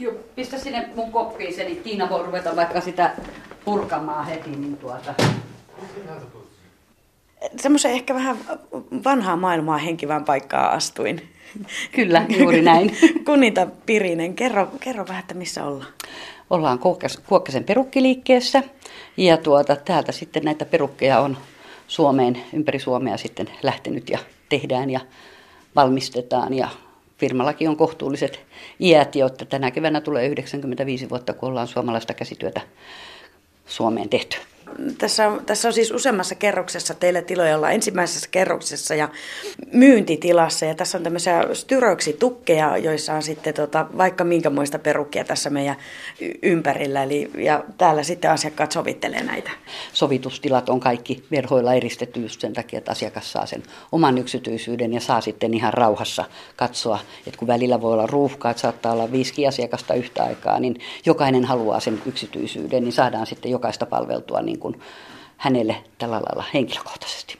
Joo, pistä sinne mun koppiin se, niin Tiina voi ruveta vaikka sitä purkamaan heti, niin tuota... Semmoisen ehkä vähän vanhaa maailmaa henkivään paikkaa astuin. Kyllä, juuri näin. Kunnita Pirinen, kerro, kerro vähän, että missä ollaan. Ollaan Kuokkasen perukkiliikkeessä ja tuota, täältä sitten näitä perukkeja on Suomeen, ympäri Suomea sitten lähtenyt ja tehdään ja valmistetaan ja firmallakin on kohtuulliset iät, jotta tänä keväänä tulee 95 vuotta, kun ollaan suomalaista käsityötä Suomeen tehty. Tässä on, tässä on siis useammassa kerroksessa teille tiloja ollaan ensimmäisessä kerroksessa ja myyntitilassa. Ja tässä on tämmöisiä styröksitukkeja, joissa on sitten tota, vaikka minkämoista perukkia tässä meidän ympärillä. Eli, ja täällä sitten asiakkaat sovittelee näitä. Sovitustilat on kaikki verhoilla eristetty just sen takia, että asiakas saa sen oman yksityisyyden ja saa sitten ihan rauhassa katsoa. Että kun välillä voi olla ruuhkaa, että saattaa olla viisi asiakasta yhtä aikaa, niin jokainen haluaa sen yksityisyyden, niin saadaan sitten jokaista palveltua niin kuin hänelle tällä lailla henkilökohtaisesti.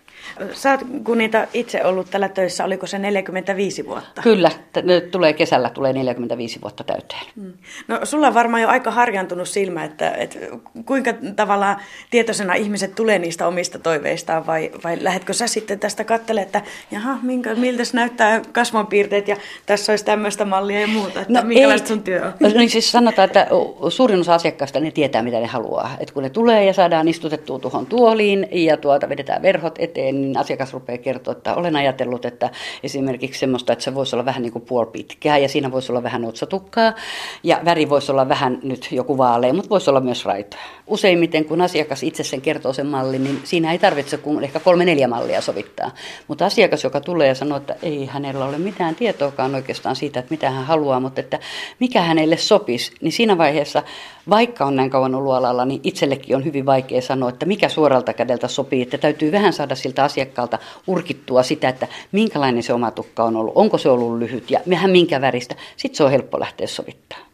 Sä oot niitä itse ollut tällä töissä, oliko se 45 vuotta? Kyllä, nyt tulee kesällä tulee 45 vuotta täyteen. Hmm. No sulla on varmaan jo aika harjantunut silmä, että, että kuinka tavallaan tietoisena ihmiset tulee niistä omista toiveistaan vai, vai lähdetkö sä sitten tästä katselemaan, että jaha, minkä, miltä se näyttää kasvonpiirteet ja tässä olisi tämmöistä mallia ja muuta, että no minkälaista ei. sun työ on? No niin siis sanotaan, että suurin osa asiakkaista ne tietää mitä ne haluaa. Että kun ne tulee ja saadaan istutettua tuohon tuoliin ja tuota vedetään verhot eteen, niin asiakas rupeaa kertoa, että olen ajatellut, että esimerkiksi semmoista, että se voisi olla vähän niin kuin puoli pitkää ja siinä voisi olla vähän otsatukkaa ja väri voisi olla vähän nyt joku vaalea, mutta voisi olla myös raitoja. Useimmiten kun asiakas itse sen kertoo sen mallin, niin siinä ei tarvitse kuin ehkä kolme neljä mallia sovittaa. Mutta asiakas, joka tulee ja sanoo, että ei hänellä ole mitään tietoakaan oikeastaan siitä, että mitä hän haluaa, mutta että mikä hänelle sopisi, niin siinä vaiheessa, vaikka on näin kauan ollut alalla, niin itsellekin on hyvin vaikea sanoa, että mikä suoralta kädeltä sopii, että täytyy vähän saada siltä asiakkaalta urkittua sitä, että minkälainen se oma tukka on ollut, onko se ollut lyhyt ja vähän minkä väristä. Sitten se on helppo lähteä sovittaa.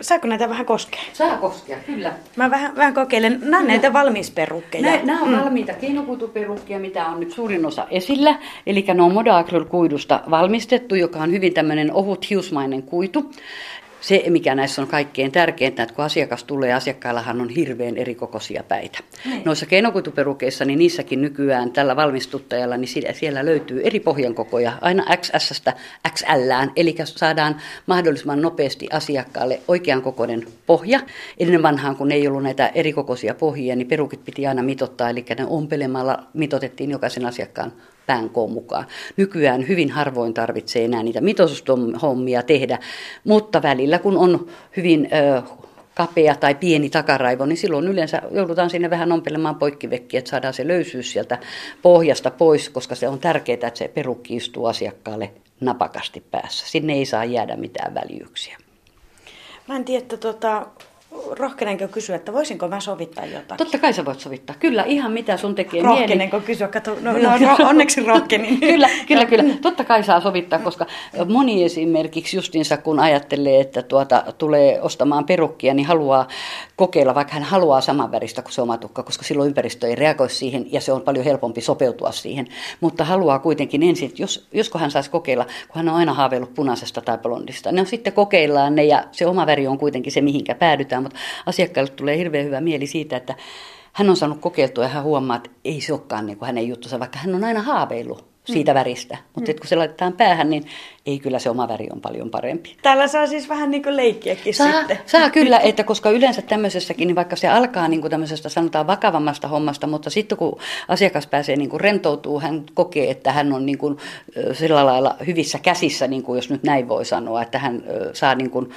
Saako näitä vähän koskea? Saa koskea, kyllä. Mä vähän, vähän kokeilen. Nämä on näitä valmisperukkeja. Nämä on mm. valmiita keinokuituperukkeja, mitä on nyt suurin osa esillä. Eli ne on Moda-akryl-kuidusta valmistettu, joka on hyvin tämmöinen ohut hiusmainen kuitu se, mikä näissä on kaikkein tärkeintä, että kun asiakas tulee, asiakkaillahan on hirveän erikokoisia päitä. Niin. Noissa keinokuituperukeissa, niin niissäkin nykyään tällä valmistuttajalla, niin siellä löytyy eri pohjankokoja, aina XS XL, eli saadaan mahdollisimman nopeasti asiakkaalle oikean kokoinen pohja. Ennen vanhaan, kun ei ollut näitä erikokoisia pohjia, niin perukit piti aina mitottaa, eli ne ompelemalla mitotettiin jokaisen asiakkaan pään koon mukaan. Nykyään hyvin harvoin tarvitsee enää niitä mitoitushommia tehdä, mutta välillä kun on hyvin ö, kapea tai pieni takaraivo, niin silloin yleensä joudutaan sinne vähän ompelemaan poikkivekkiä, että saadaan se löysyys sieltä pohjasta pois, koska se on tärkeää, että se perukki istuu asiakkaalle napakasti päässä. Sinne ei saa jäädä mitään väljyyksiä. Mä en tiedä, että tota, rohkenenko kysyä, että voisinko mä sovittaa jotain? Totta kai sä voit sovittaa. Kyllä, ihan mitä sun tekee Rohkenenko mieli. kysyä? Kato, no, no, no, onneksi rohkenin. kyllä, kyllä, kyllä. Totta kai saa sovittaa, koska moni esimerkiksi justinsa kun ajattelee, että tuota, tulee ostamaan perukkia, niin haluaa kokeilla, vaikka hän haluaa saman väristä kuin se oma tukka, koska silloin ympäristö ei reagoi siihen ja se on paljon helpompi sopeutua siihen. Mutta haluaa kuitenkin ensin, että jos, josko hän saisi kokeilla, kun hän on aina haaveillut punaisesta tai blondista, niin sitten kokeillaan ne ja se oma väri on kuitenkin se, mihinkä päädytään mutta asiakkaalle tulee hirveän hyvä mieli siitä, että hän on saanut kokeiltua ja hän huomaa, että ei se olekaan niin kuin hänen juttusa, vaikka hän on aina haaveillut siitä mm. väristä. Mutta mm. kun se laitetaan päähän, niin ei kyllä se oma väri on paljon parempi. Täällä saa siis vähän niin kuin leikkiäkin saa, sitten. Saa kyllä, että koska yleensä tämmöisessäkin, niin vaikka se alkaa niin kuin tämmöisestä sanotaan vakavammasta hommasta, mutta sitten kun asiakas pääsee niin kuin rentoutuu, hän kokee, että hän on niin kuin sillä lailla hyvissä käsissä, niin kuin jos nyt näin voi sanoa, että hän saa niin kuin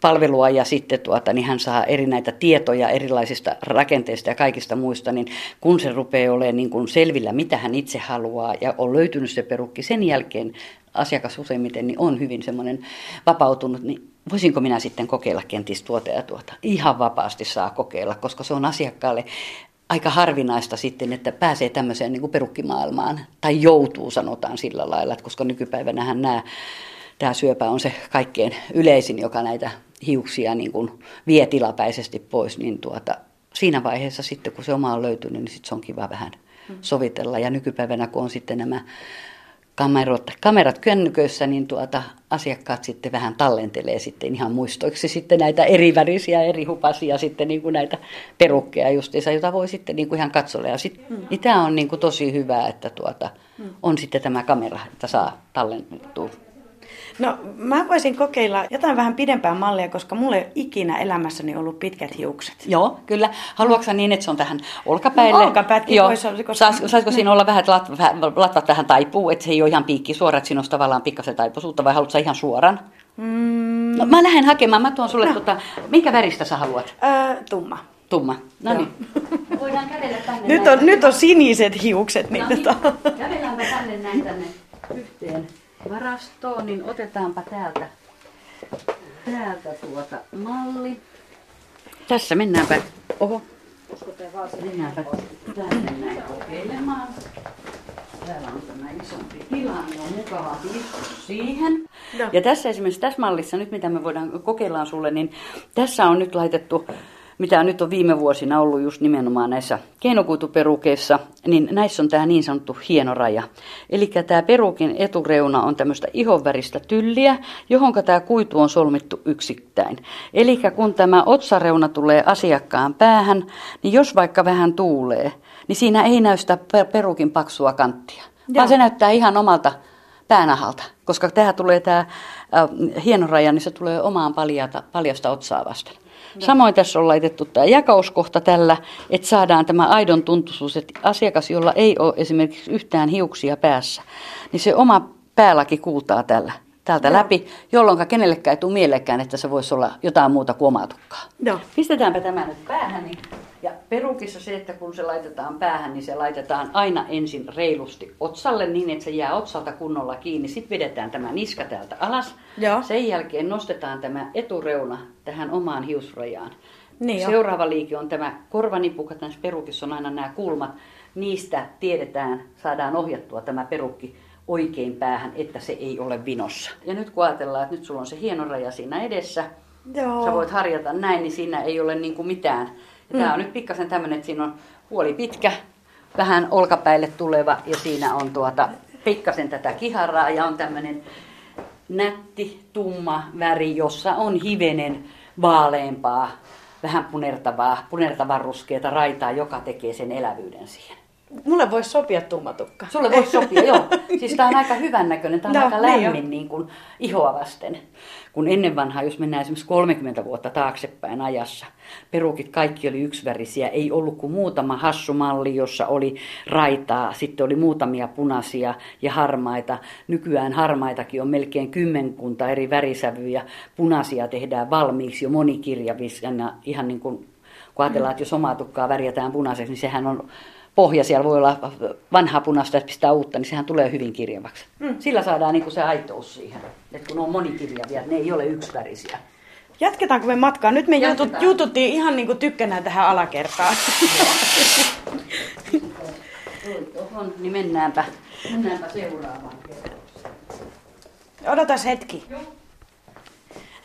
palvelua ja sitten tuota, niin hän saa eri näitä tietoja erilaisista rakenteista ja kaikista muista, niin kun se rupeaa olemaan niin kuin selvillä, mitä hän itse haluaa ja on löytynyt se perukki, sen jälkeen asiakas useimmiten niin on hyvin semmoinen vapautunut, niin voisinko minä sitten kokeilla kenties tuota ja tuota. Ihan vapaasti saa kokeilla, koska se on asiakkaalle aika harvinaista sitten, että pääsee tämmöiseen niin kuin perukkimaailmaan, tai joutuu sanotaan sillä lailla, että koska nykypäivänähän nämä, tämä syöpä on se kaikkein yleisin, joka näitä hiuksia niin kuin vie tilapäisesti pois, niin tuota, siinä vaiheessa sitten, kun se oma on löytynyt, niin sitten se on kiva vähän sovitella. Ja nykypäivänä, kun on sitten nämä kamerot, kamerat kännyköissä, niin tuota, asiakkaat sitten vähän tallentelee sitten ihan muistoiksi sitten näitä eri värisiä, eri hupasia, sitten niin kuin näitä perukkeja justiinsa, jota voi sitten niin kuin ihan katsoa. Ja sit, hmm. niin tämä on niin kuin tosi hyvä, että tuota, hmm. on sitten tämä kamera, että saa tallennettua No mä voisin kokeilla jotain vähän pidempää mallia, koska mulla ei ikinä elämässäni ollut pitkät hiukset. Joo, kyllä. Haluatko niin, että se on tähän olkapäille? No, olkapätkin Joo. voisi olla. Koska... Sais, saisiko niin. siinä olla vähän, että lat, latvat tähän taipuu, että se ei ole ihan piikki suora, että siinä on tavallaan pikkasen taipuisuutta, vai haluatko ihan suoran? Mm. No, mä lähden hakemaan, mä tuon sulle, no. tota, minkä väristä sä haluat? Öö, tumma. Tumma. No niin. Voidaan kävellä tänne. Nyt on, nyt on siniset hiukset. Niin, no niin. Tota. Kävelläänpä tänne näin tänne yhteen varastoon, niin otetaanpa täältä, täältä tuota malli. Tässä mennäänpä, oho, mennäänpä tänne näin kokeilemaan. Täällä on tämä isompi tila, niin on mukava siihen. No. Ja tässä esimerkiksi tässä mallissa, nyt mitä me voidaan kokeillaan sulle, niin tässä on nyt laitettu mitä nyt on viime vuosina ollut just nimenomaan näissä keinokuituperukeissa, niin näissä on tämä niin sanottu hieno raja. Eli tämä perukin etureuna on tämmöistä ihonväristä tylliä, johon tämä kuitu on solmittu yksittäin. Eli kun tämä otsareuna tulee asiakkaan päähän, niin jos vaikka vähän tuulee, niin siinä ei näy sitä perukin paksua kanttia, Joo. vaan se näyttää ihan omalta päänahalta, koska tämä tulee tämä äh, hieno raja, niin se tulee omaan paljata, paljasta otsaa vasten. Samoin tässä on laitettu tämä jakauskohta tällä, että saadaan tämä aidon tuntuisuus, että asiakas, jolla ei ole esimerkiksi yhtään hiuksia päässä, niin se oma päälaki kuultaa tällä täältä no. läpi, jolloin kenellekään ei tule mielekään, että se voisi olla jotain muuta kuin omaa tukkaa. No. Pistetäänpä tämä nyt päähän. Niin, ja perukissa se, että kun se laitetaan päähän, niin se laitetaan aina ensin reilusti otsalle niin, että se jää otsalta kunnolla kiinni. Sitten vedetään tämä niska täältä alas. Joo. Sen jälkeen nostetaan tämä etureuna tähän omaan hiusrajaan. Niin Seuraava liike on tämä korvanipukat. Näissä perukissa on aina nämä kulmat. Niistä tiedetään, saadaan ohjattua tämä perukki oikein päähän, että se ei ole vinossa. Ja nyt kun ajatellaan, että nyt sulla on se hieno raja siinä edessä, Joo. sä voit harjata näin, niin siinä ei ole niin kuin mitään. Ja mm. Tämä on nyt pikkasen tämmöinen, että siinä on huoli pitkä, vähän olkapäille tuleva ja siinä on tuota pikkasen tätä kiharaa ja on tämmöinen nätti, tumma väri, jossa on hivenen vaaleampaa, vähän punertavaa, punertavaa ruskeata raitaa, joka tekee sen elävyyden siihen. Mulle voisi sopia tummatukka. Sulle voisi sopia, joo. Siis tää on aika hyvän näköinen, tää on no, aika niin lämmin niin kuin ihoa vasten. Kun ennen vanhaa, jos mennään esimerkiksi 30 vuotta taaksepäin ajassa, perukit kaikki oli yksivärisiä. Ei ollut kuin muutama hassumalli, jossa oli raitaa, sitten oli muutamia punaisia ja harmaita. Nykyään harmaitakin on melkein kymmenkunta eri värisävyjä. Punaisia tehdään valmiiksi jo monikirjavisena, ihan niin kuin kun ajatellaan, että jos omaa tukkaa värjätään punaiseksi, niin sehän on pohja, siellä voi olla vanhaa punaista, että pistää uutta, niin sehän tulee hyvin kirjavaksi. Mm. Sillä saadaan niin kuin se aitous siihen, että kun on monikirjavia, ne ei ole yksivärisiä. Jatketaanko me matkaa? Nyt me jutut, jututtiin ihan niin kuin tykkänään tähän alakertaan. Tuohon, niin mennäänpä, mennäänpä seuraavaan Odotas hetki. Joo.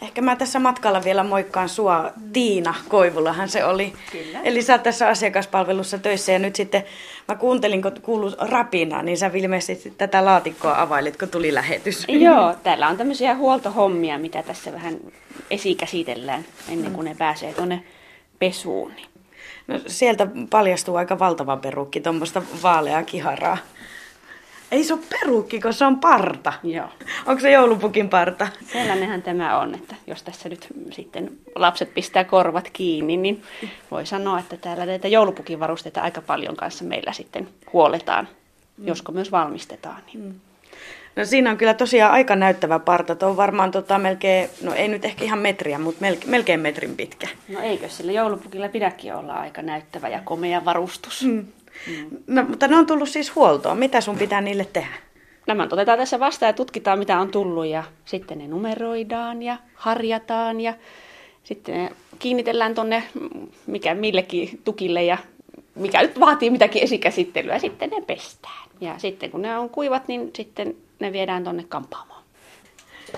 Ehkä mä tässä matkalla vielä moikkaan sua, Tiina Koivulahan se oli. Kyllä. Eli sä oot tässä asiakaspalvelussa töissä ja nyt sitten mä kuuntelin, kun kuului rapina, niin sä ilmeisesti tätä laatikkoa availit, kun tuli lähetys. Joo, täällä on tämmöisiä huoltohommia, mitä tässä vähän esikäsitellään ennen kuin ne pääsee tuonne pesuun. No, sieltä paljastuu aika valtava perukki, tuommoista vaaleaa kiharaa. Ei se ole perukki, kun se on parta. Joo. Onko se joulupukin parta? Sellainenhan tämä on, että jos tässä nyt sitten lapset pistää korvat kiinni, niin voi sanoa, että täällä näitä joulupukin varusteita aika paljon kanssa meillä sitten huoletaan, mm. josko myös valmistetaan. Niin. Mm. No siinä on kyllä tosiaan aika näyttävä parta. Tuo on varmaan tota melkein, no ei nyt ehkä ihan metriä, mutta melkein, melkein metrin pitkä. No eikö sillä joulupukilla pidäkin olla aika näyttävä ja komea varustus? Mm. Mm. No, mutta ne on tullut siis huoltoon. Mitä sun pitää niille tehdä? Nämä otetaan tässä vastaan ja tutkitaan, mitä on tullut ja sitten ne numeroidaan ja harjataan ja sitten ne kiinnitellään tuonne mikä millekin tukille ja mikä nyt vaatii mitäkin esikäsittelyä, sitten ne pestään. Ja sitten kun ne on kuivat, niin sitten ne viedään tuonne kampaamoon.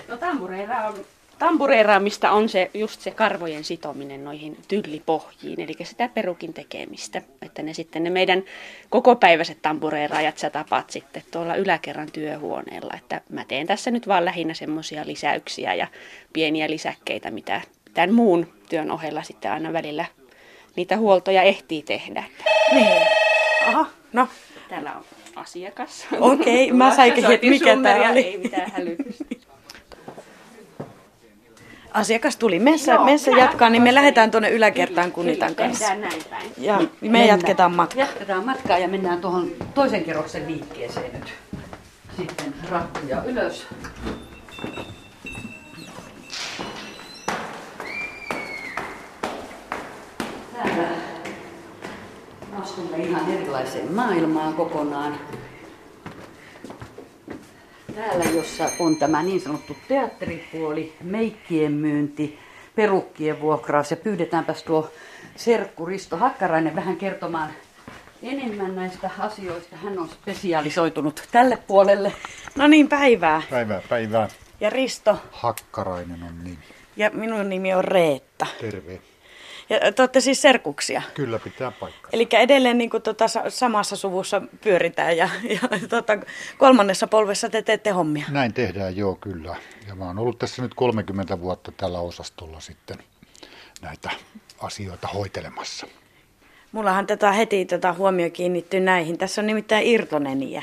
No tampureita on Tampureeraamista on se, just se karvojen sitominen noihin tyllipohjiin, eli sitä perukin tekemistä. Että ne sitten ne meidän kokopäiväiset tampureeraajat sä tapat sitten tuolla yläkerran työhuoneella. Että mä teen tässä nyt vaan lähinnä semmoisia lisäyksiä ja pieniä lisäkkeitä, mitä tämän muun työn ohella sitten aina välillä niitä huoltoja ehtii tehdä. Niin. Aha, no. Täällä on asiakas. Okei, okay, mä että mikä tämä oli. Ei mitään hälytystä. Asiakas tuli. Messä, Joo, messä jatkaa, niin me lähdetään tuonne yläkertaan Kunitan kanssa. näin päin. Ja me mennään. jatketaan matkaa. Jatketaan matkaa ja mennään tuohon toisen kerroksen liikkeeseen nyt. Sitten rappuja ylös. Täällä astumme ihan erilaiseen maailmaan kokonaan. Täällä, jossa on tämä niin sanottu teatteripuoli, meikkien myynti, perukkien vuokraus ja pyydetäänpäs tuo serkku Risto Hakkarainen vähän kertomaan enemmän näistä asioista. Hän on spesialisoitunut tälle puolelle. No niin, päivää. Päivää, päivää. Ja Risto. Hakkarainen on nimi. Ja minun nimi on Reetta. Terve. Ja te olette siis serkuksia. Kyllä pitää paikkaa. Eli edelleen niin kuin tuota, samassa suvussa pyöritään ja, ja tuota, kolmannessa polvessa te teette hommia. Näin tehdään, joo kyllä. Ja mä oon ollut tässä nyt 30 vuotta tällä osastolla sitten näitä asioita hoitelemassa. Mullahan tätä heti tätä huomio kiinnittyy näihin. Tässä on nimittäin irtoneniä.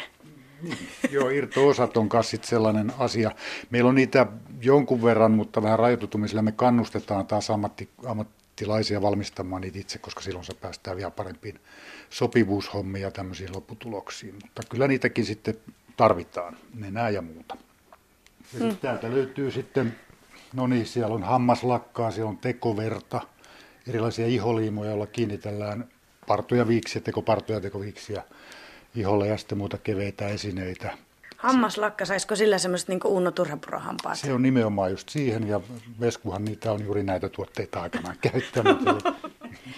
Niin. Joo, irto-osat on kanssa sellainen asia. Meillä on niitä jonkun verran, mutta vähän rajoitutumisella me kannustetaan taas ammatti, ammatti ammattilaisia valmistamaan niitä itse, koska silloin se päästään vielä parempiin sopivuushommiin ja tämmöisiin lopputuloksiin. Mutta kyllä niitäkin sitten tarvitaan, nenää ja muuta. Ja mm. täältä löytyy sitten, no niin, siellä on hammaslakkaa, siellä on tekoverta, erilaisia iholiimoja, joilla kiinnitellään partuja viiksiä, tekopartuja, tekoviiksiä iholle ja sitten muuta keveitä esineitä. Hammaslakka, saisiko sillä semmoiset niin Uno Turhapuro-hampaat? Se on nimenomaan just siihen, ja Veskuhan niitä on juuri näitä tuotteita aikanaan käyttänyt.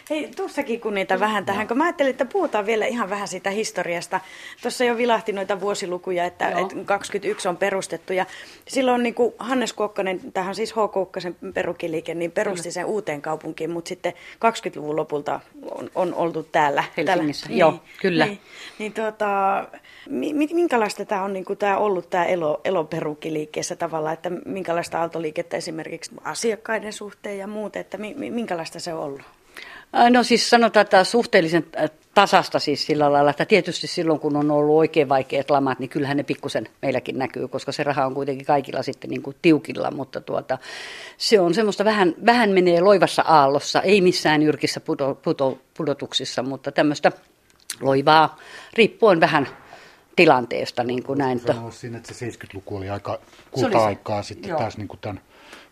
Hei, tuossakin kun niitä vähän tähän, kun mä ajattelin, että puhutaan vielä ihan vähän siitä historiasta. Tuossa jo vilahti noita vuosilukuja, että, että 21 on perustettu, ja silloin niin kuin Hannes Kuokkanen, tähän siis H. Kuokkasen perukiliike, niin perusti sen uuteen kaupunkiin, mutta sitten 20-luvun lopulta on, on oltu täällä. Helsingissä, täällä. joo, niin, kyllä. Niin, niin tuota, minkälaista tämä on niin kuin tämä ollut tämä elo, eloperukkiliikkeessä tavallaan, että minkälaista aaltoliikettä esimerkiksi asiakkaiden suhteen ja muuten, että minkälaista se on ollut? No siis sanotaan, että suhteellisen tasasta siis sillä lailla, että tietysti silloin kun on ollut oikein vaikeat lamat, niin kyllähän ne pikkusen meilläkin näkyy, koska se raha on kuitenkin kaikilla sitten niin kuin tiukilla, mutta tuota, se on semmoista vähän, vähän menee loivassa aallossa, ei missään jyrkissä pudo, pudo, pudotuksissa, mutta tämmöistä loivaa, riippuen vähän tilanteesta. Niin kuin näin. Sanoisin, että se 70-luku oli aika kulta-aikaa sitten joo. taas niin kuin tämän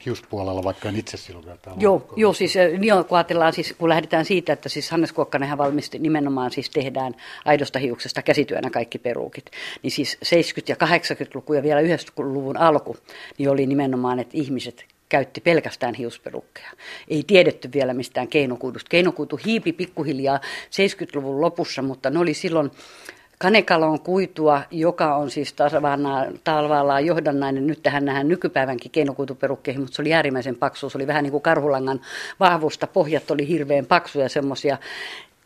hiuspuolella, vaikka en itse silloin vielä täällä Joo, joo siis joo, kun ajatellaan, siis, kun lähdetään siitä, että siis Hannes Kuokkanenhan valmisti nimenomaan siis tehdään aidosta hiuksesta käsityönä kaikki peruukit, niin siis 70- ja 80-luku ja vielä 90-luvun alku, niin oli nimenomaan, että ihmiset käytti pelkästään hiusperukkeja. Ei tiedetty vielä mistään keinokuidusta. Keinokuitu hiipi pikkuhiljaa 70-luvun lopussa, mutta ne oli silloin Kanekalon kuitua, joka on siis talvallaan johdannainen. Nyt tähän nähdään nykypäivänkin keinokuituperukkeihin, mutta se oli äärimmäisen paksu. Se oli vähän niin kuin karhulangan vahvusta. Pohjat oli hirveän paksuja semmoisia.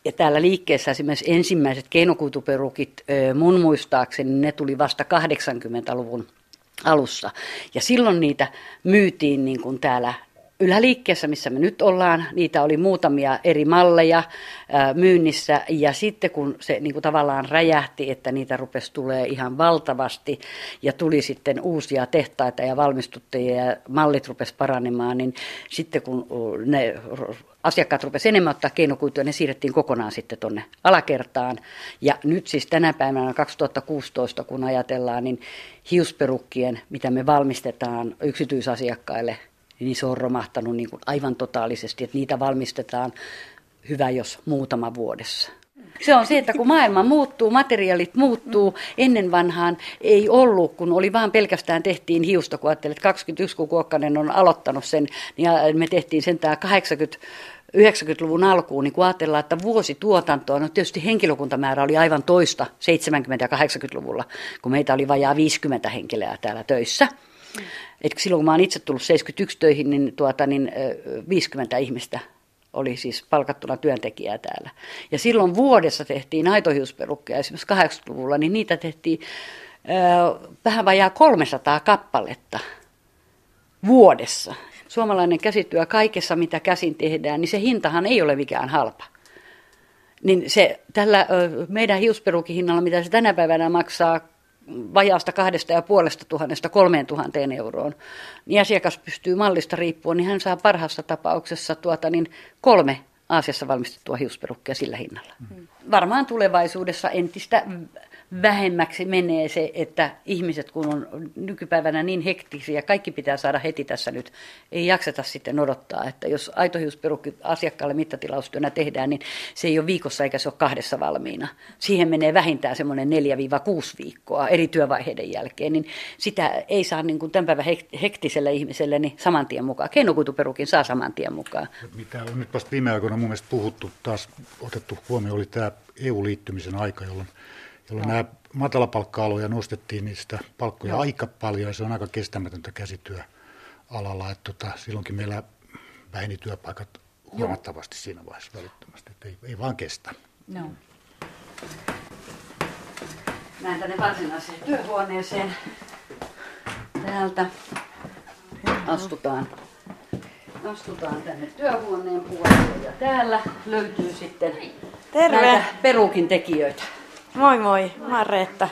Ja täällä liikkeessä esimerkiksi ensimmäiset keinokuituperukit, mun muistaakseni, ne tuli vasta 80-luvun alussa. Ja silloin niitä myytiin niin kuin täällä yläliikkeessä, missä me nyt ollaan, niitä oli muutamia eri malleja myynnissä ja sitten kun se niin kuin tavallaan räjähti, että niitä rupesi tulee ihan valtavasti ja tuli sitten uusia tehtaita ja valmistuttajia ja mallit rupesi paranemaan, niin sitten kun ne asiakkaat rupesivat enemmän ottaa keinokuituja, ne siirrettiin kokonaan sitten tuonne alakertaan. Ja nyt siis tänä päivänä 2016, kun ajatellaan, niin hiusperukkien, mitä me valmistetaan yksityisasiakkaille – niin se on romahtanut niin kuin aivan totaalisesti, että niitä valmistetaan hyvä jos muutama vuodessa. Se on se, että kun maailma muuttuu, materiaalit muuttuu, ennen vanhaan ei ollut, kun oli vaan pelkästään tehtiin hiusta, kun että 21 kun Kuokkanen on aloittanut sen, niin me tehtiin sen tämä 80 90-luvun alkuun, niin kun ajatellaan, että vuosituotantoa, no tietysti henkilökuntamäärä oli aivan toista 70- ja 80-luvulla, kun meitä oli vajaa 50 henkilöä täällä töissä – Et silloin kun mä oon itse tullut 71 töihin, niin, tuota, niin 50 ihmistä oli siis palkattuna työntekijää täällä. Ja silloin vuodessa tehtiin aitohiusperukkeja, esimerkiksi 80-luvulla, niin niitä tehtiin ö, vähän vajaa 300 kappaletta vuodessa. Suomalainen käsityö kaikessa, mitä käsin tehdään, niin se hintahan ei ole mikään halpa. Niin se tällä meidän hiusperukin hinnalla, mitä se tänä päivänä maksaa vajaasta kahdesta ja puolesta tuhannesta kolmeen tuhanteen euroon, niin asiakas pystyy mallista riippuen, niin hän saa parhaassa tapauksessa tuota, niin kolme Aasiassa valmistettua hiusperukkia sillä hinnalla. Mm. Varmaan tulevaisuudessa entistä vähemmäksi menee se, että ihmiset kun on nykypäivänä niin hektisiä, kaikki pitää saada heti tässä nyt, ei jakseta sitten odottaa, että jos aitohiusperukki asiakkaalle mittatilaustyönä tehdään, niin se ei ole viikossa eikä se ole kahdessa valmiina. Siihen menee vähintään semmoinen 4-6 viikkoa eri työvaiheiden jälkeen, niin sitä ei saa niin kuin tämän päivän hektiselle ihmiselle niin saman tien mukaan. Keinokuituperukin saa saman tien mukaan. Mitä on nyt vasta viime aikoina mun mielestä puhuttu, taas otettu huomioon, oli tämä EU-liittymisen aika, jolloin jolloin no. nämä matalapalkka-aloja nostettiin niistä palkkoja no. aika paljon ja se on aika kestämätöntä käsityöalalla. Että tota, silloinkin meillä väheni työpaikat huomattavasti Joo. siinä vaiheessa välittömästi, että ei, ei vaan kestä. No. Näin tänne varsinaiseen työhuoneeseen. Täältä astutaan, astutaan tänne työhuoneen puolelle ja täällä löytyy sitten Terve. näitä perukin tekijöitä. Moi moi, mä oon Reetta.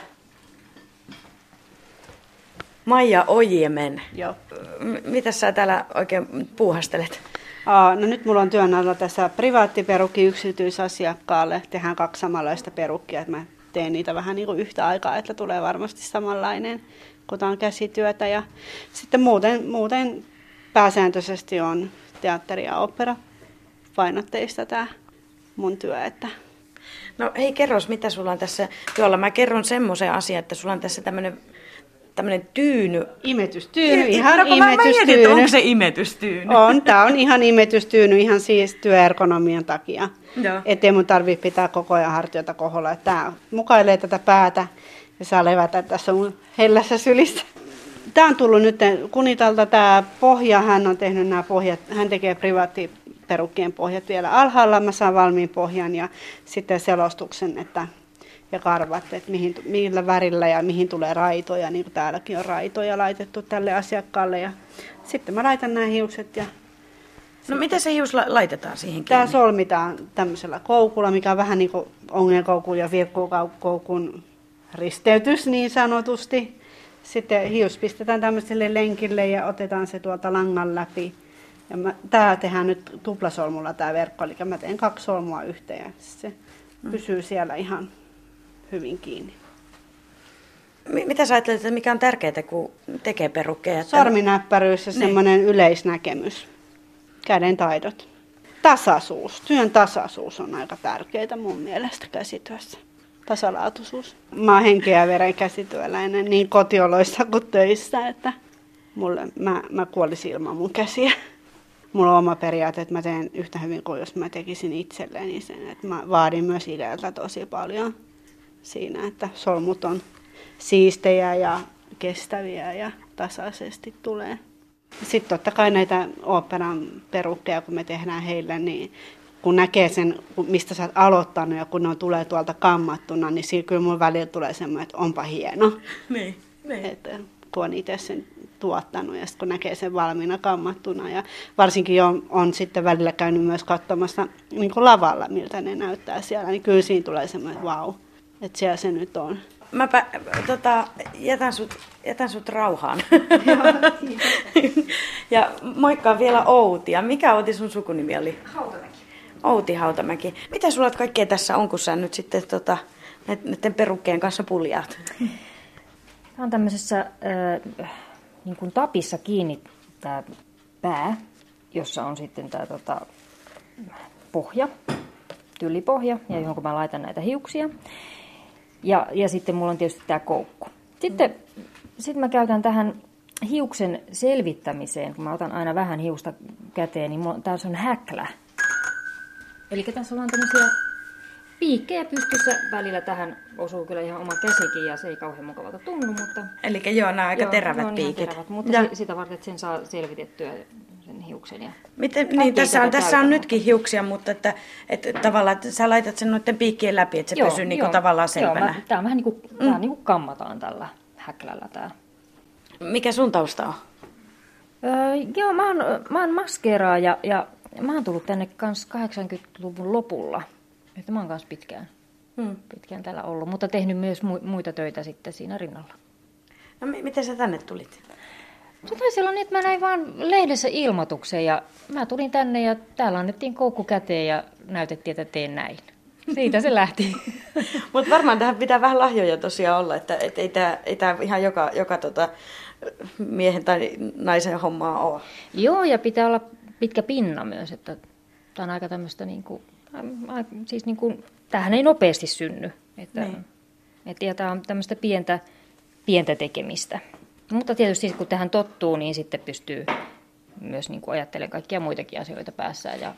Maija Ojiemen. Joo. M- mitä sä täällä oikein puuhastelet? Aa, no nyt mulla on työn alla tässä privaattiperukki yksityisasiakkaalle. Tehdään kaksi samanlaista perukkia, että mä teen niitä vähän niin kuin yhtä aikaa, että tulee varmasti samanlainen, kun on käsityötä. Ja sitten muuten, muuten pääsääntöisesti on teatteri ja opera painotteista tämä mun työ, että No hei, kerros, mitä sulla on tässä työllä. Mä kerron semmoisen asian, että sulla on tässä tämmöinen tämmöinen tyyny. Imetystyyny, ihan no, imetystyyny. Mä mietin, onko se imetystyyny? On, tää on ihan imetystyyny ihan siis työergonomian takia. Ettei mun tarvitse pitää koko ajan hartioita koholla. Tää mukailee tätä päätä ja saa levätä tässä mun hellässä sylissä. Tämä on tullut nyt Kunitalta tämä pohja, hän on tehnyt nämä pohjat, hän tekee privaatti perukkien pohjat vielä alhaalla. Mä saan valmiin pohjan ja sitten selostuksen että, ja karvat, että mihin, millä värillä ja mihin tulee raitoja. Niin kuin täälläkin on raitoja laitettu tälle asiakkaalle. Ja sitten mä laitan nämä hiukset ja No miten se hius laitetaan siihen kiinni? Tämä solmitaan tämmöisellä koukulla, mikä on vähän niin kuin ongenkoukun ja virkkuukoukun risteytys niin sanotusti. Sitten hius pistetään tämmöiselle lenkille ja otetaan se tuolta langan läpi. Ja mä, tää tehdään nyt tuplasolmulla tämä verkko, eli mä teen kaksi solmua yhteen ja se mm. pysyy siellä ihan hyvin kiinni. Mitä sä ajattelet, että mikä on tärkeää, kun tekee perukkeja? Sorminäppäryys ja niin. semmoinen yleisnäkemys, käden taidot. Tasaisuus, työn tasaisuus on aika tärkeää mun mielestä käsityössä. Tasalaatuisuus. Mä oon henkeä veren käsityöläinen niin kotioloissa kuin töissä, että mulle, mä, mä kuolisin ilman mun käsiä mulla on oma periaate, että mä teen yhtä hyvin kuin jos mä tekisin itselleni sen. Että mä vaadin myös idealta tosi paljon siinä, että solmut on siistejä ja kestäviä ja tasaisesti tulee. Sitten totta kai näitä operan perukkeja, kun me tehdään heille, niin kun näkee sen, mistä sä oot aloittanut ja kun ne on, tulee tuolta kammattuna, niin siinä kyllä mun välillä tulee semmoinen, että onpa hieno. Niin, niin. Että kun on itse sen tuottanut ja sitten kun näkee sen valmiina kammattuna ja varsinkin on, on sitten välillä käynyt myös katsomassa niin kuin lavalla, miltä ne näyttää siellä, niin kyllä siinä tulee semmoinen vau, wow, että siellä se nyt on. Mäpä tota, jätän, sut, jätän sut rauhaan. ja moikkaan vielä Outia. Mikä Outi sun sukunimi oli? Hautamäki. Outi Hautamäki. Mitä sulla kaikkea tässä on, kun sä nyt sitten tota, näiden perukkeen kanssa puljaat? Tämä on tämmöisessä äh, niin kuin tapissa kiinni tämä pää, jossa on sitten tämä tota, pohja, tylipohja, ja johon mä laitan näitä hiuksia. Ja, ja sitten mulla on tietysti tämä koukku. Sitten sit mä käytän tähän hiuksen selvittämiseen, kun mä otan aina vähän hiusta käteen, niin mulla, tässä on häklä. Eli tässä on tämmöisiä piikkejä pystyssä välillä tähän osuu kyllä ihan oma käsikin ja se ei kauhean mukavalta tunnu, mutta... Eli joo, nämä on aika joo, terävät on ihan piikit. Terävät, mutta Ja- si- sitä varten, että sen saa selvitettyä sen hiuksen. Ja... Miten, niin, tässä on, tässä on nytkin hiuksia, mutta että, että tavallaan että sä laitat sen noiden piikkien läpi, että se pysyy niin kuin tavallaan selvänä. Joo, mä, tää on vähän niin kuin, mm. tää niin kuin kammataan tällä häklällä tää. Mikä sun tausta on? Öö, joo, mä oon, mä oon maskeeraaja ja mä oon tullut tänne kans 80-luvun lopulla. Että mä oon kans pitkään, Hmm. pitkään täällä ollut, mutta tehnyt myös mu- muita töitä sitten siinä rinnalla. No mi- miten sä tänne tulit? Se taisi olla niin, että mä näin vaan lehdessä ilmoituksen ja mä tulin tänne ja täällä annettiin koukku käteen ja näytettiin, että teen näin. Siitä se lähti. Mutta varmaan tähän pitää vähän lahjoja tosiaan olla, että et ei tämä ei tää ihan joka, joka tota, miehen tai naisen hommaa ole. Joo, ja pitää olla pitkä pinna myös, että tämä on aika tämmöistä niin kuin, siis niin kuin, tämähän ei nopeasti synny. Että, Niin. et, ja tämä on tämmöistä pientä, pientä tekemistä. Mutta tietysti kun tähän tottuu, niin sitten pystyy myös niin kuin ajattelemaan kaikkia muitakin asioita päässään ja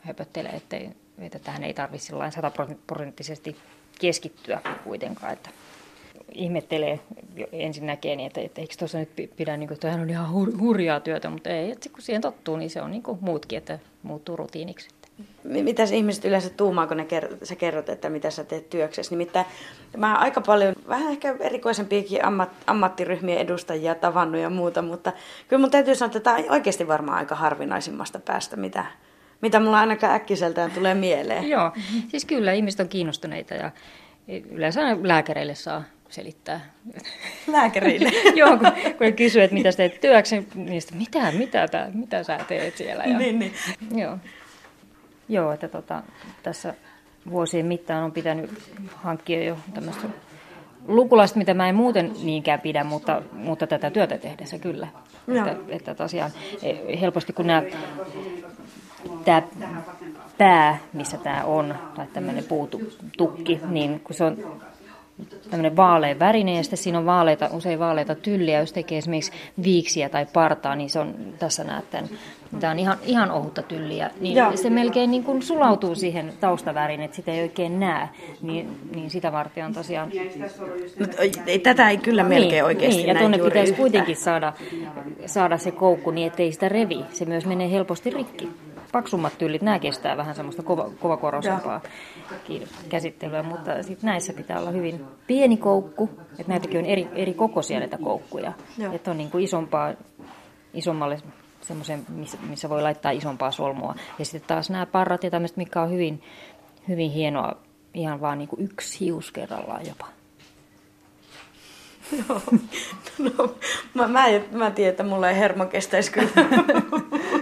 höpöttelee, ettei, että tähän ei tarvitse sataprosenttisesti keskittyä kuitenkaan. Että ihmettelee, ensin näkee, niin että, että eikö tuossa nyt pi- pidä, niin kuin, että on ihan hur, hurjaa työtä, mutta ei, että kun siihen tottuu, niin se on niin kuin muutkin, että muuttuu rutiiniksi. Mi- Mitäs ihmiset yleensä tuumaa, kun ne ker- sä kerrot, että mitä sä teet työksessä? Nimittäin mä aika paljon, vähän ehkä erikoisempiakin ammat, ammattiryhmien edustajia tavannut ja muuta, mutta kyllä mun täytyy sanoa, että tämä on oikeasti varmaan aika harvinaisimmasta päästä, mitä, mitä mulla ainakaan äkkiseltään tulee mieleen. Joo, siis kyllä ihmiset on kiinnostuneita ja yleensä lääkäreille saa selittää. Lääkärille. Joo, kun, kun ne kysyy, että mitä sä teet työksi, niin sitten, mitä, mitä, tää, mitä sä teet siellä. Ja, niin, niin. Joo. Joo, että tota, tässä vuosien mittaan on pitänyt hankkia jo tämmöistä lukulasta, mitä mä en muuten niinkään pidä, mutta, mutta tätä työtä tehdessä kyllä. Että, että tosiaan eh, helposti kun nämä, tämä pää, missä tämä on, tai tämmöinen puutukki, niin kun se on tämmöinen vaalean värinen ja sitten siinä on vaaleita, usein vaaleita tylliä. Jos tekee esimerkiksi viiksiä tai partaa, niin se on, tässä näet tämän, tämä on ihan, ihan ohutta tylliä. Niin Joo. se melkein niin kuin sulautuu siihen taustaväriin, että sitä ei oikein näe. Niin, niin sitä varten on tosiaan... Mut ei, tätä ei kyllä melkein niin, oikeasti niin, ja tuonne pitäisi yhtään. kuitenkin saada, saada se koukku niin, ettei sitä revi. Se myös menee helposti rikki. Paksummat tyylit, nämä kestää vähän semmoista kova, kovakorosempaa käsittelyä, mutta sitten näissä pitää olla hyvin pieni koukku, että näitäkin on eri, eri kokoisia näitä koukkuja. Joo. Että on niin kuin isompaa, isommalle semmoisen, missä, missä voi laittaa isompaa solmua. Ja sitten taas nämä parrat ja tämmöiset, mikä on hyvin, hyvin hienoa, ihan vaan niin kuin yksi hius kerrallaan jopa. Joo. No, mä, mä, en- mä tiedän, että mulla ei hermo kestäisi kyllä.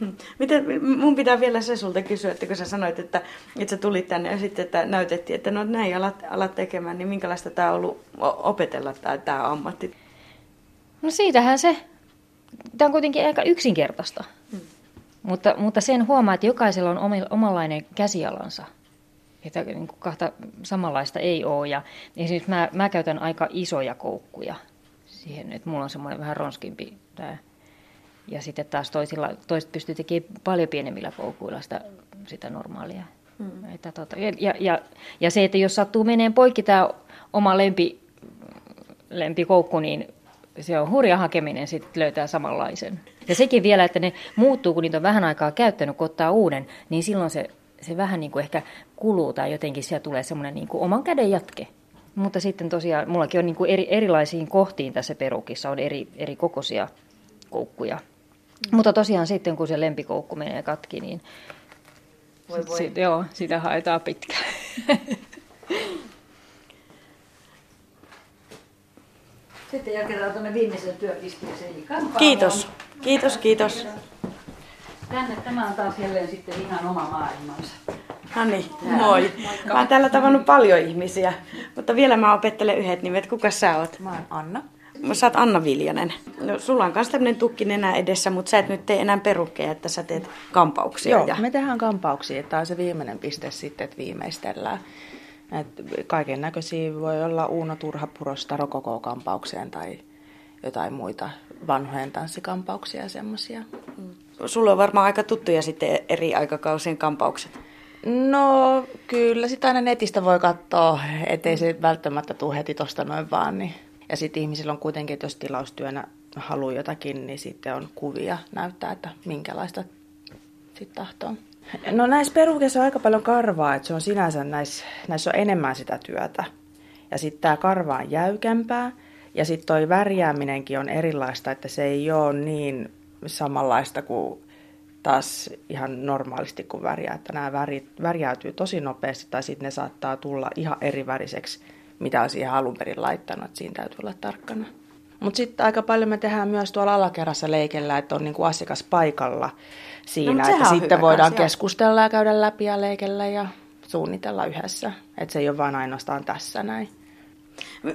Miten, mun pitää vielä se sulta kysyä, että kun sä sanoit, että, että sä tulit tänne ja sitten että näytettiin, että no näin alat, alat tekemään, niin minkälaista tämä on ollut opetella tämä, tämä ammatti? No siitähän se, tämä on kuitenkin aika yksinkertaista. Mutta, mutta sen huomaa, että jokaisella on omanlainen käsialansa. Että niin kuin kahta samanlaista ei ole. Ja esimerkiksi mä, mä käytän aika isoja koukkuja siihen, että mulla on semmoinen vähän ronskimpi tämä. Ja sitten taas toisilla, toiset pystyy tekemään paljon pienemmillä koukuilla sitä, sitä normaalia. Mm. Että tota, ja, ja, ja, ja se, että jos sattuu meneen poikki tämä oma lempi, lempikoukku, niin se on hurja hakeminen sitten löytää samanlaisen. Ja sekin vielä, että ne muuttuu, kun niitä on vähän aikaa käyttänyt, kun ottaa uuden, niin silloin se, se vähän niin kuin ehkä kuluu tai jotenkin siellä tulee semmoinen niin kuin oman käden jatke. Mutta sitten tosiaan, mullakin on niin kuin eri, erilaisiin kohtiin tässä perukissa, on eri, eri kokoisia koukkuja. Mm. Mutta tosiaan sitten, kun se lempikoukku menee katki, niin Voi voi. Sit, joo, sitä haetaan pitkään. Sitten jatketaan tuonne viimeiseen työpisteeseen. Kiitos, kiitos, kiitos. Tänne tämä on taas jälleen sitten ihan oma maailmansa. No niin, moi. Mä oon täällä tavannut paljon ihmisiä, mutta vielä mä opettelen yhdet nimet. Kuka sä oot? Mä oon Anna. Sä oot Anna Viljanen. No, sulla on myös tämmöinen tukki nenä edessä, mutta sä et nyt tee enää perukkeja, että sä teet kampauksia. Joo, ja... me tehdään kampauksia. Tämä on se viimeinen piste sitten, että viimeistellään. Et kaiken näköisiä voi olla Uuno Turhapurosta rokoko-kampaukseen tai jotain muita vanhojen tanssikampauksia ja semmoisia. Sulla on varmaan aika tuttuja sitten eri aikakausien kampaukset. No kyllä, sitä aina netistä voi katsoa, ettei se välttämättä tule heti tuosta noin vaan. Niin. Ja sitten ihmisillä on kuitenkin, että jos tilaustyönä haluaa jotakin, niin sitten on kuvia näyttää, että minkälaista sitten tahtoo. No näissä perukeissa on aika paljon karvaa, että se on sinänsä näissä, näissä on enemmän sitä työtä. Ja sitten tämä karva on jäykempää ja sitten toi värjääminenkin on erilaista, että se ei ole niin samanlaista kuin taas ihan normaalisti kuin värjää, että nämä värit, värjäytyy tosi nopeasti tai sitten ne saattaa tulla ihan eri väriseksi, mitä on siihen alun perin laittanut, että siinä täytyy olla tarkkana. Mutta sitten aika paljon me tehdään myös tuolla alakerrassa leikellä, että on niinku asiakas paikalla siinä, no, että sitten voidaan kans, keskustella ja käydä läpi ja leikellä ja suunnitella yhdessä. Että se ei ole vain ainoastaan tässä näin.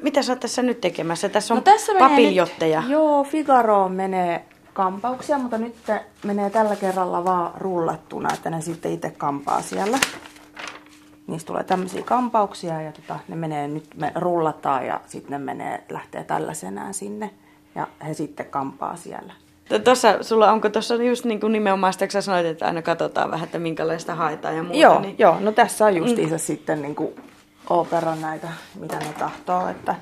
Mitä sä oot tässä nyt tekemässä? Tässä on no, tässä papiljotteja. Nyt, joo, Figaro menee kampauksia, mutta nyt menee tällä kerralla vaan rullattuna, että ne sitten itse kampaa siellä. Niistä tulee tämmöisiä kampauksia ja tota, ne menee nyt, me rullataan ja sitten ne menee, lähtee tällaisenään sinne ja he sitten kampaa siellä. Tuossa, sulla onko tuossa just niin kuin nimenomaan sitä, kun sanoit, että aina katsotaan vähän, että minkälaista haetaan ja muuta. Joo, niin... joo no tässä on justiinsa mm. sitten niin kuin operan näitä, mitä ne tahtoo, että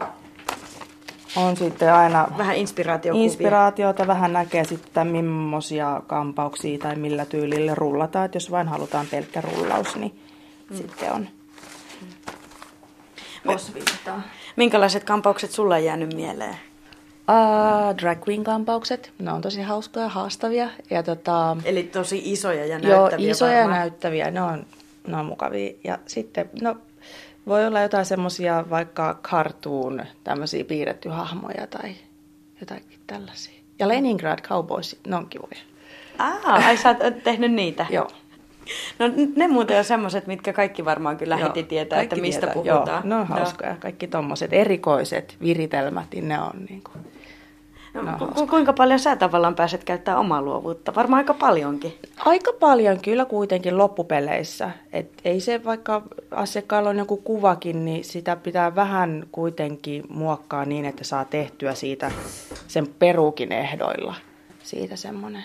on sitten aina vähän inspiraatiokuvia. inspiraatiota, vähän näkee sitten millaisia kampauksia tai millä tyylillä rullataan, että jos vain halutaan pelkkä rullaus, niin mm. sitten on osviittaa. Minkälaiset kampaukset sulla on jäänyt mieleen? Uh, drag queen kampaukset, ne on tosi hauskoja, haastavia. Ja tota, Eli tosi isoja ja näyttäviä Joo, isoja ja näyttäviä, ne on, ne on mukavia. Ja sitten, no voi olla jotain semmoisia vaikka cartoon, tämmöisiä piirrettyjä hahmoja tai jotakin tällaisia. Ja Leningrad Cowboys, ne on kivoja. Ah, ai sä oot tehnyt niitä? Joo. No ne muuten on semmoiset, mitkä kaikki varmaan kyllä Joo, heti tietää, että mistä tietää. puhutaan. Joo, ne on hauskoja. No. Kaikki tommoset erikoiset viritelmät, niin ne on niin kuin No, ku, kuinka paljon sä tavallaan pääset käyttämään omaa luovuutta? Varmaan aika paljonkin. Aika paljon kyllä kuitenkin loppupeleissä. Et ei se vaikka asiakkaalla on joku kuvakin, niin sitä pitää vähän kuitenkin muokkaa niin, että saa tehtyä siitä sen perukin ehdoilla. Siitä semmoinen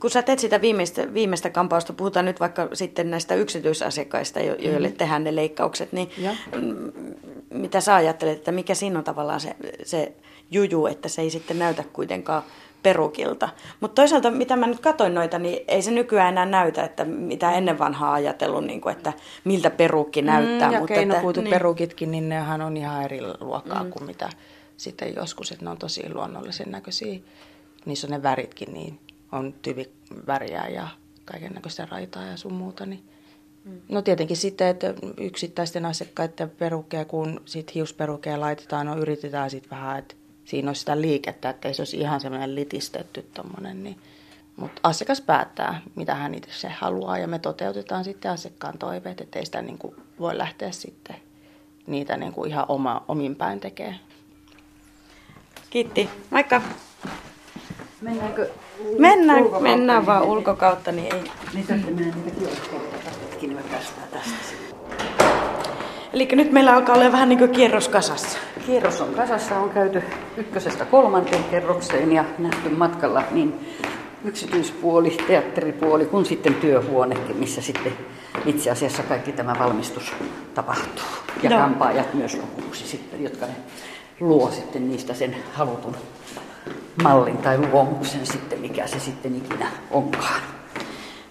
kun sä teet sitä viimeistä, viimeistä kampausta, puhutaan nyt vaikka sitten näistä yksityisasiakkaista, joille mm. tehdään ne leikkaukset, niin ja. mitä sä ajattelet, että mikä siinä on tavallaan se, se juju, että se ei sitten näytä kuitenkaan perukilta. Mutta toisaalta, mitä mä nyt katsoin noita, niin ei se nykyään enää näytä, että mitä ennen vanhaa ajatellut, niin kuin, että miltä perukki näyttää. Mm, ja mutta keinokuituperukitkin, niin. niin nehän on ihan eri luokkaa mm. kuin mitä sitten joskus, että ne on tosi luonnollisen näköisiä. Niissä on ne väritkin, niin on tyviväriä ja kaiken näköistä raitaa ja sun muuta. Niin. Mm. No tietenkin sitten, että yksittäisten asiakkaiden perukkeja, kun sit hiusperukkeja laitetaan, no yritetään sitten vähän, että siinä olisi sitä liikettä, että ei se olisi ihan semmoinen litistetty tommonen, niin mutta asiakas päättää, mitä hän itse se haluaa ja me toteutetaan sitten asiakkaan toiveet, että ei sitä niin kuin voi lähteä sitten niitä niin kuin ihan oma, omin päin tekemään. Kiitti. Moikka. Mennäänkö Mennään, mennään vaan ulkokautta, niin ei. Niin tästä mennään niitä kioskoja, tästä. Eli nyt meillä alkaa olla vähän niin kuin kierros kasassa. Kierros on kasassa, on käyty ykkösestä kolmanteen kerrokseen ja nähty matkalla niin yksityispuoli, teatteripuoli kuin sitten työhuonekin, missä sitten itse asiassa kaikki tämä valmistus tapahtuu. Ja no. kampaajat myös lopuksi sitten, jotka ne luo sitten niistä sen halutun mallin tai luomuksen sitten, mikä se sitten ikinä onkaan.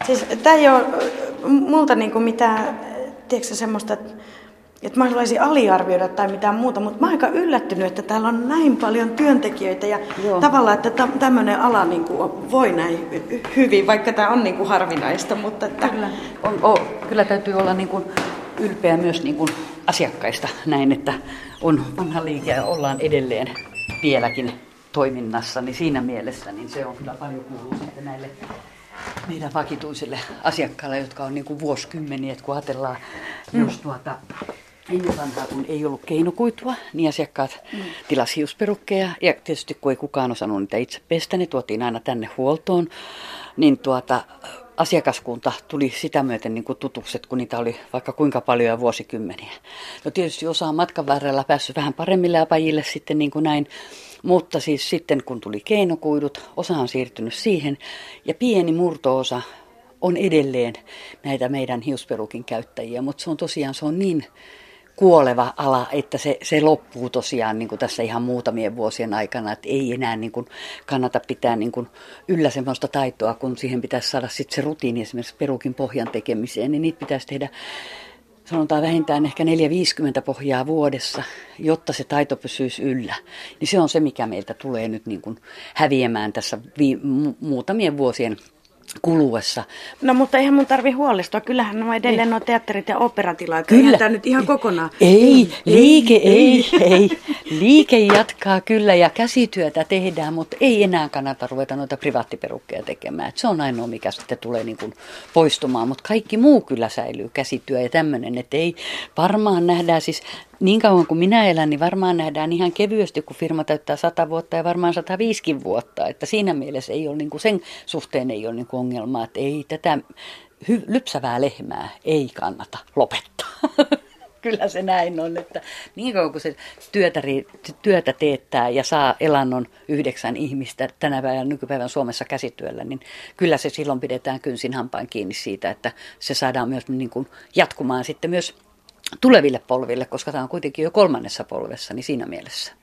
Siis tämä ei ole multa niinku mitään, tiedätkö semmoista, että mä haluaisin aliarvioida tai mitään muuta, mutta mä oon aika yllättynyt, että täällä on näin paljon työntekijöitä ja Joo. tavallaan, että tämmöinen ala niin kuin voi näin hyvin, vaikka tämä on niin kuin harvinaista. Mutta että... kyllä. On, on, kyllä täytyy olla niin kuin ylpeä myös niin kuin asiakkaista näin, että on vanha liike ja ollaan edelleen vieläkin toiminnassa, niin siinä mielessä niin se on kyllä paljon kuuluu sitten näille meidän vakituisille asiakkaille, jotka on niin kuin vuosikymmeniä, että kun ajatellaan, mm. jos tuota, Ennen vanhaa, kun ei ollut keinokuitua, niin asiakkaat mm. tilasi hiusperukkeja. Ja tietysti kun ei kukaan osannut niitä itse pestä, ne tuotiin aina tänne huoltoon. Niin tuota, asiakaskunta tuli sitä myöten niin kuin tutukset, kun niitä oli vaikka kuinka paljon ja vuosikymmeniä. No tietysti osa on matkan varrella päässyt vähän paremmille apajille sitten niin kuin näin. Mutta siis sitten kun tuli keinokuidut, osa on siirtynyt siihen ja pieni murtoosa on edelleen näitä meidän hiusperukin käyttäjiä, mutta se on tosiaan se on niin kuoleva ala, että se, se loppuu tosiaan niin kuin tässä ihan muutamien vuosien aikana, että ei enää niin kuin kannata pitää niin kuin yllä semmoista taitoa, kun siihen pitäisi saada sitten se rutiini esimerkiksi perukin pohjan tekemiseen, niin niitä pitäisi tehdä sanotaan vähintään ehkä 4-50 pohjaa vuodessa, jotta se taito pysyisi yllä. Niin se on se, mikä meiltä tulee nyt niin kuin häviämään tässä vi- muutamien vuosien kuluessa. No mutta eihän mun tarvi huolestua. Kyllähän nämä edelleen nuo teatterit ja operatilat. Kyllä. Eihän tämä nyt ihan kokonaan. Ei, liike ei, ei. Liike jatkaa kyllä ja käsityötä tehdään, mutta ei enää kannata ruveta noita privaattiperukkeja tekemään. Et se on ainoa, mikä sitten tulee niin kuin poistumaan, mutta kaikki muu kyllä säilyy, käsityö ja tämmöinen. Että ei varmaan nähdään siis niin kauan kuin minä elän, niin varmaan nähdään ihan kevyesti, kun firma täyttää 100 vuotta ja varmaan 105 vuotta. Että siinä mielessä ei ole, niin kuin sen suhteen ei ole niin kuin ongelmaa, että ei tätä hy- lypsävää lehmää ei kannata lopettaa. Kyllä se näin on, että niin kauan kuin se työtä, työtä teettää ja saa elannon yhdeksän ihmistä tänä päivänä nykypäivän Suomessa käsityöllä, niin kyllä se silloin pidetään kynsin hampain kiinni siitä, että se saadaan myös niin kuin jatkumaan sitten myös tuleville polville, koska tämä on kuitenkin jo kolmannessa polvessa, niin siinä mielessä.